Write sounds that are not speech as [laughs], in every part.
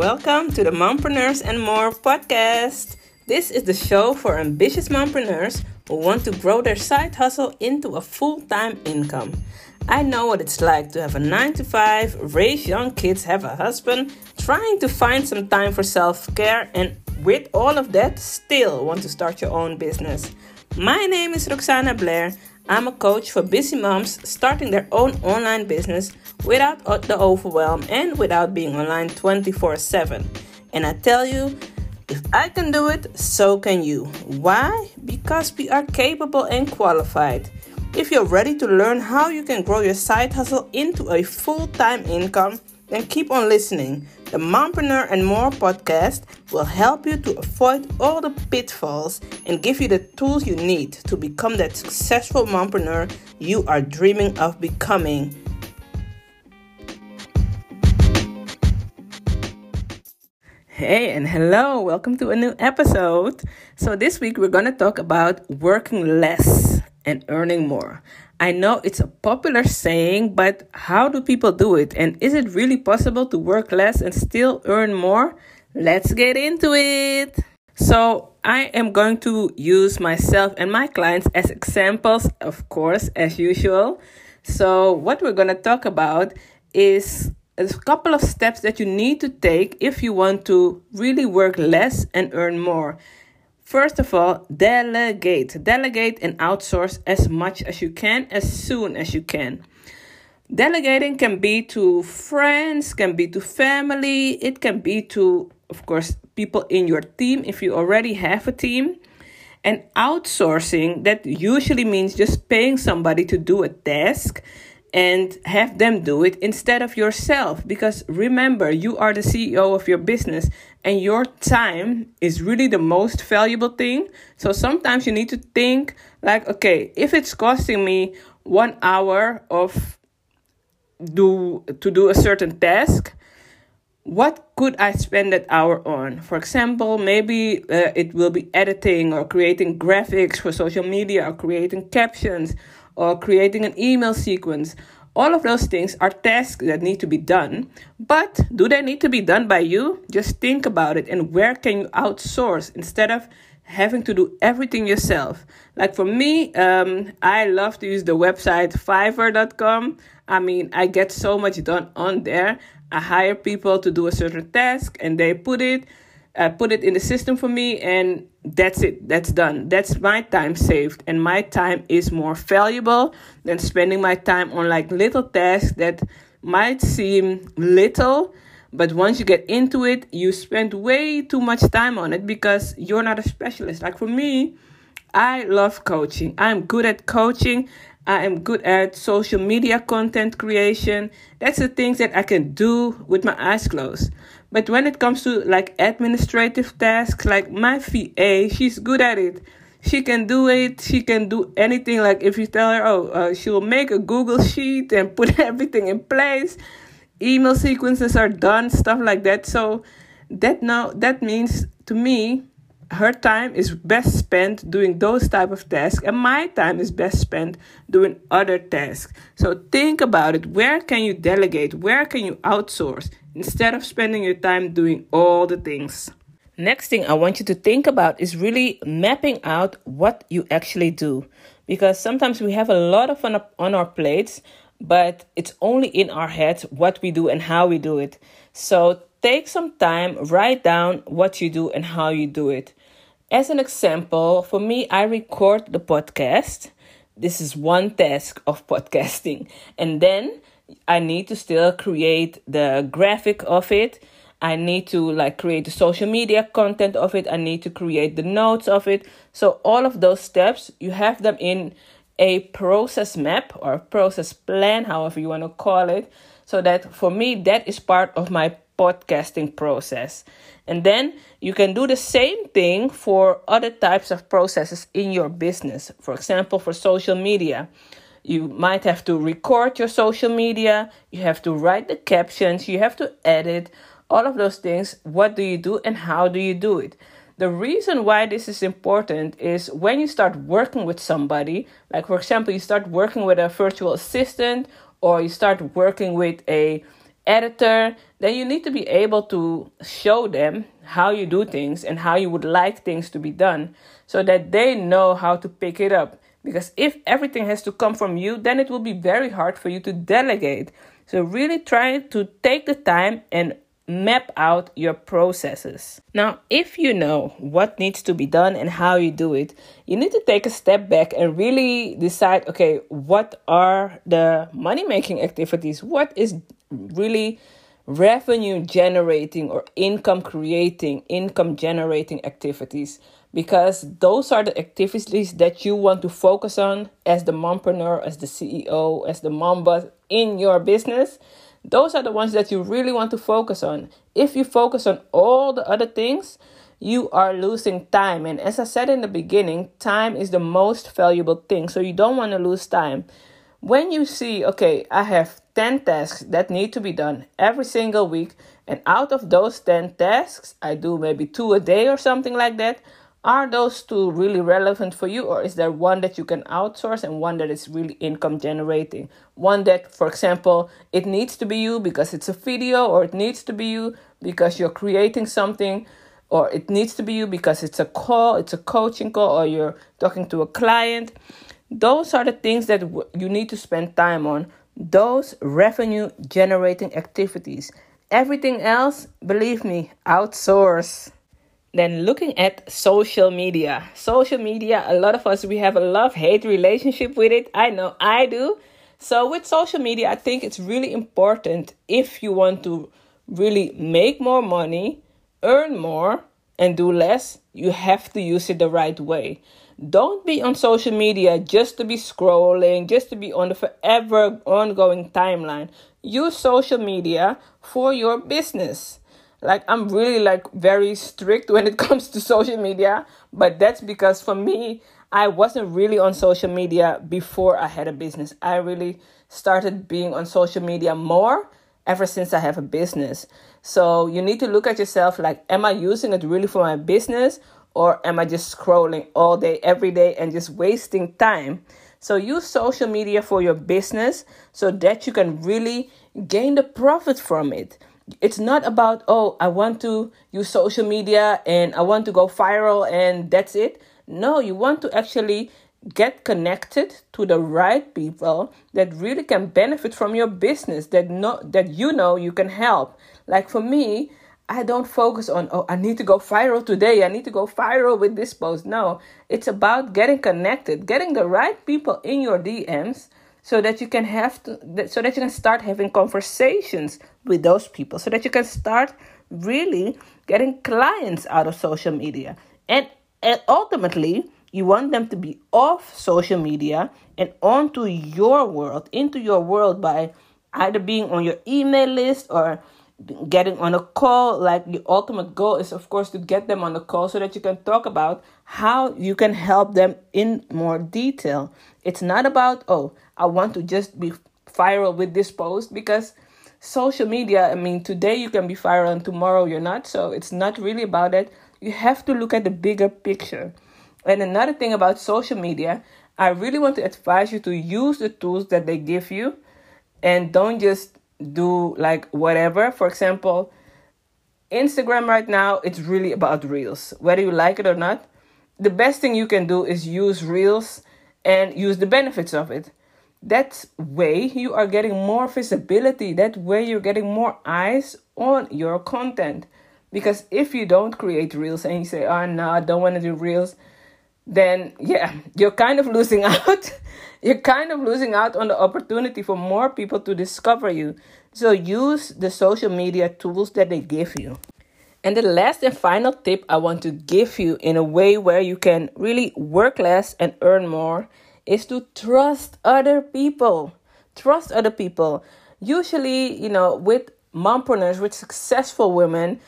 welcome to the Mompreneurs and More podcast. This is the show for ambitious mompreneurs who want to grow their side hustle into a full time income. I know what it's like to have a 9 to 5, raise young kids, have a husband, trying to find some time for self care, and with all of that, still want to start your own business. My name is Roxana Blair. I'm a coach for busy moms starting their own online business without the overwhelm and without being online 24 7. And I tell you, if I can do it, so can you. Why? Because we are capable and qualified. If you're ready to learn how you can grow your side hustle into a full time income, then keep on listening. The Mompreneur and More podcast will help you to avoid all the pitfalls and give you the tools you need to become that successful mompreneur you are dreaming of becoming. Hey and hello, welcome to a new episode. So, this week we're going to talk about working less and earning more. I know it's a popular saying, but how do people do it? And is it really possible to work less and still earn more? Let's get into it. So, I am going to use myself and my clients as examples, of course, as usual. So, what we're going to talk about is a couple of steps that you need to take if you want to really work less and earn more. First of all, delegate. Delegate and outsource as much as you can, as soon as you can. Delegating can be to friends, can be to family, it can be to, of course, people in your team if you already have a team. And outsourcing, that usually means just paying somebody to do a task and have them do it instead of yourself. Because remember, you are the CEO of your business and your time is really the most valuable thing. So sometimes you need to think like, okay, if it's costing me one hour of do to do a certain task, what could I spend that hour on? For example, maybe uh, it will be editing or creating graphics for social media or creating captions or creating an email sequence. All of those things are tasks that need to be done. But do they need to be done by you? Just think about it and where can you outsource instead of having to do everything yourself. Like for me, um, I love to use the website fiverr.com. I mean, I get so much done on there. I hire people to do a certain task and they put it uh, put it in the system for me and that's it. That's done. That's my time saved and my time is more valuable than spending my time on like little tasks that might seem little but once you get into it you spend way too much time on it because you're not a specialist. Like for me i love coaching. I'm good at coaching. I am good at social media content creation. That's the things that I can do with my eyes closed. But when it comes to like administrative tasks, like my VA, she's good at it. She can do it. She can do anything. Like if you tell her, oh, uh, she will make a Google sheet and [laughs] put everything in place. Email sequences are done, stuff like that. So that now that means to me her time is best spent doing those type of tasks and my time is best spent doing other tasks so think about it where can you delegate where can you outsource instead of spending your time doing all the things next thing i want you to think about is really mapping out what you actually do because sometimes we have a lot of on, on our plates but it's only in our heads what we do and how we do it so take some time write down what you do and how you do it as an example, for me, I record the podcast. This is one task of podcasting. And then I need to still create the graphic of it. I need to like create the social media content of it. I need to create the notes of it. So all of those steps, you have them in a process map or process plan, however you want to call it. So that for me, that is part of my podcasting process. And then you can do the same thing for other types of processes in your business. For example, for social media, you might have to record your social media, you have to write the captions, you have to edit all of those things. What do you do and how do you do it? The reason why this is important is when you start working with somebody, like for example, you start working with a virtual assistant or you start working with a editor, then you need to be able to show them how you do things and how you would like things to be done so that they know how to pick it up. Because if everything has to come from you, then it will be very hard for you to delegate. So, really try to take the time and map out your processes. Now, if you know what needs to be done and how you do it, you need to take a step back and really decide okay, what are the money making activities? What is really revenue generating or income creating, income generating activities? Because those are the activities that you want to focus on as the mompreneur, as the CEO, as the mom boss in your business those are the ones that you really want to focus on. If you focus on all the other things, you are losing time. And as I said in the beginning, time is the most valuable thing. So you don't want to lose time. When you see, okay, I have 10 tasks that need to be done every single week, and out of those 10 tasks, I do maybe two a day or something like that. Are those two really relevant for you, or is there one that you can outsource and one that is really income generating? One that, for example, it needs to be you because it's a video, or it needs to be you because you're creating something, or it needs to be you because it's a call, it's a coaching call, or you're talking to a client. Those are the things that you need to spend time on. Those revenue generating activities. Everything else, believe me, outsource. Then looking at social media. Social media, a lot of us we have a love hate relationship with it. I know I do. So with social media, I think it's really important if you want to really make more money, earn more, and do less, you have to use it the right way. Don't be on social media just to be scrolling, just to be on the forever ongoing timeline. Use social media for your business like i'm really like very strict when it [laughs] comes to social media but that's because for me i wasn't really on social media before i had a business. I really started being on social media more ever since i have a business. So you need to look at yourself like am i using it really for my business or am i just scrolling all day every day and just wasting time? So use social media for your business so that you can really gain the profit from it it's not about oh i want to use social media and i want to go viral and that's it. No you want to actually get connected to the right people that really can benefit from your business that know that you know you can help. Like for me i don't focus on oh i need to go viral today i need to go viral with this post. No it's about getting connected getting the right people in your dms so that you can have to, so that you can start having conversations with those people so that you can start really getting clients out of social media. And, and ultimately you want them to be off social media and onto your world into your world by either being on your email list or getting on a call like the ultimate goal is of course to get them on the call so that you can talk about how you can help them in more detail. It's not about oh i want to just be viral with this post because social media i mean today you can be viral and tomorrow you're not. So it's not really about that you have to look at the bigger picture. And another thing about social media i really want to advise you to use the tools that they give you and don't just do like whatever. For example, Instagram right now, it's really about reels. Whether you like it or not, the best thing you can do is use reels and use the benefits of it. That way, you are getting more visibility. That way, you're getting more eyes on your content. Because if you don't create reels and you say, ah, oh no, I don't want to do reels, then yeah, you're kind of losing [laughs] out. you're kind of losing out on the opportunity for more people to discover you. So use the social media tools that they give you. And the last and final tip I want to give you in a way where you can really work less and earn more is to trust other people. Trust other people. Usually, you know, with mompreneurs, with successful women,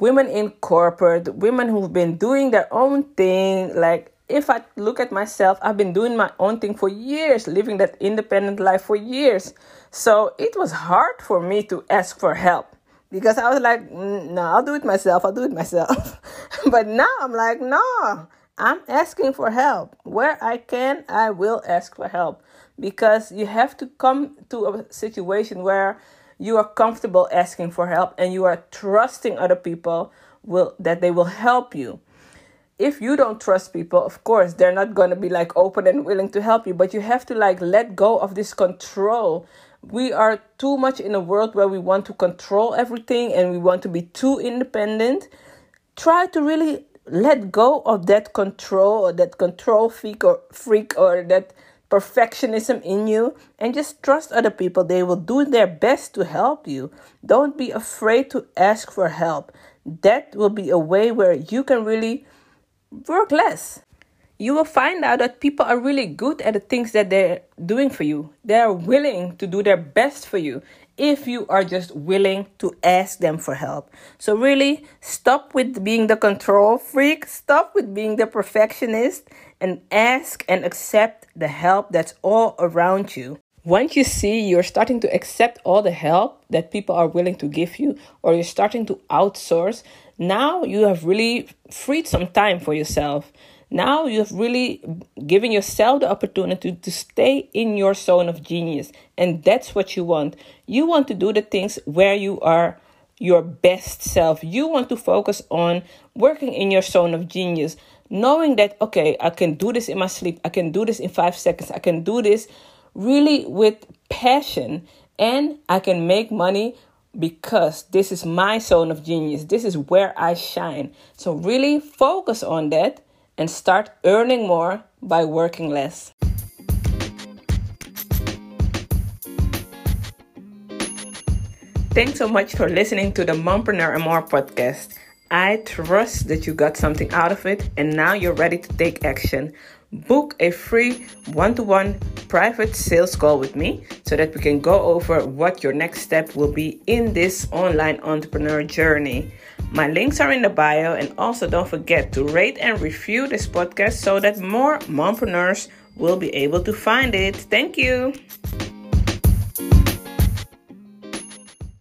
women in corporate, women who've been doing their own thing, like if I look at myself, I've been doing my own thing for years, living that independent life for years. So it was hard for me to ask for help because I was like, mm, no, I'll do it myself. I'll do it myself. [laughs] but now I'm like, no, I'm asking for help. Where I can, I will ask for help because you have to come to a situation where you are comfortable asking for help and you are trusting other people will that they will help you if you don't trust people of course they're not going to be like open and willing to help you but you have to like let go of this control. We are too much in a world where we want to control everything and we want to be too independent. Try to really let go of that control or that control freak or freak or that perfectionism in you and just trust other people. They will do their best to help you. Don't be afraid to ask for help. That will be a way where you can really work less you will find out that people are really good at the things that they're doing for you. They're willing to do their best for you if you are just willing to ask them for help. So, really, stop with being the control freak, stop with being the perfectionist, and ask and accept the help that's all around you. Once you see you're starting to accept all the help that people are willing to give you, or you're starting to outsource, now you have really freed some time for yourself. Now you have really given yourself the opportunity to stay in your zone of genius. And that's what you want. You want to do the things where you are your best self. You want to focus on working in your zone of genius, knowing that, okay, I can do this in my sleep, I can do this in five seconds, I can do this really with passion, and I can make money because this is my zone of genius. This is where I shine. So, really focus on that and start earning more by working less. Thanks so much for listening to the Mompreneur and More podcast. I trust that you got something out of it and now you're ready to take action. Book a free one to one private sales call with me so that we can go over what your next step will be in this online entrepreneur journey. My links are in the bio, and also don't forget to rate and review this podcast so that more mompreneurs will be able to find it. Thank you.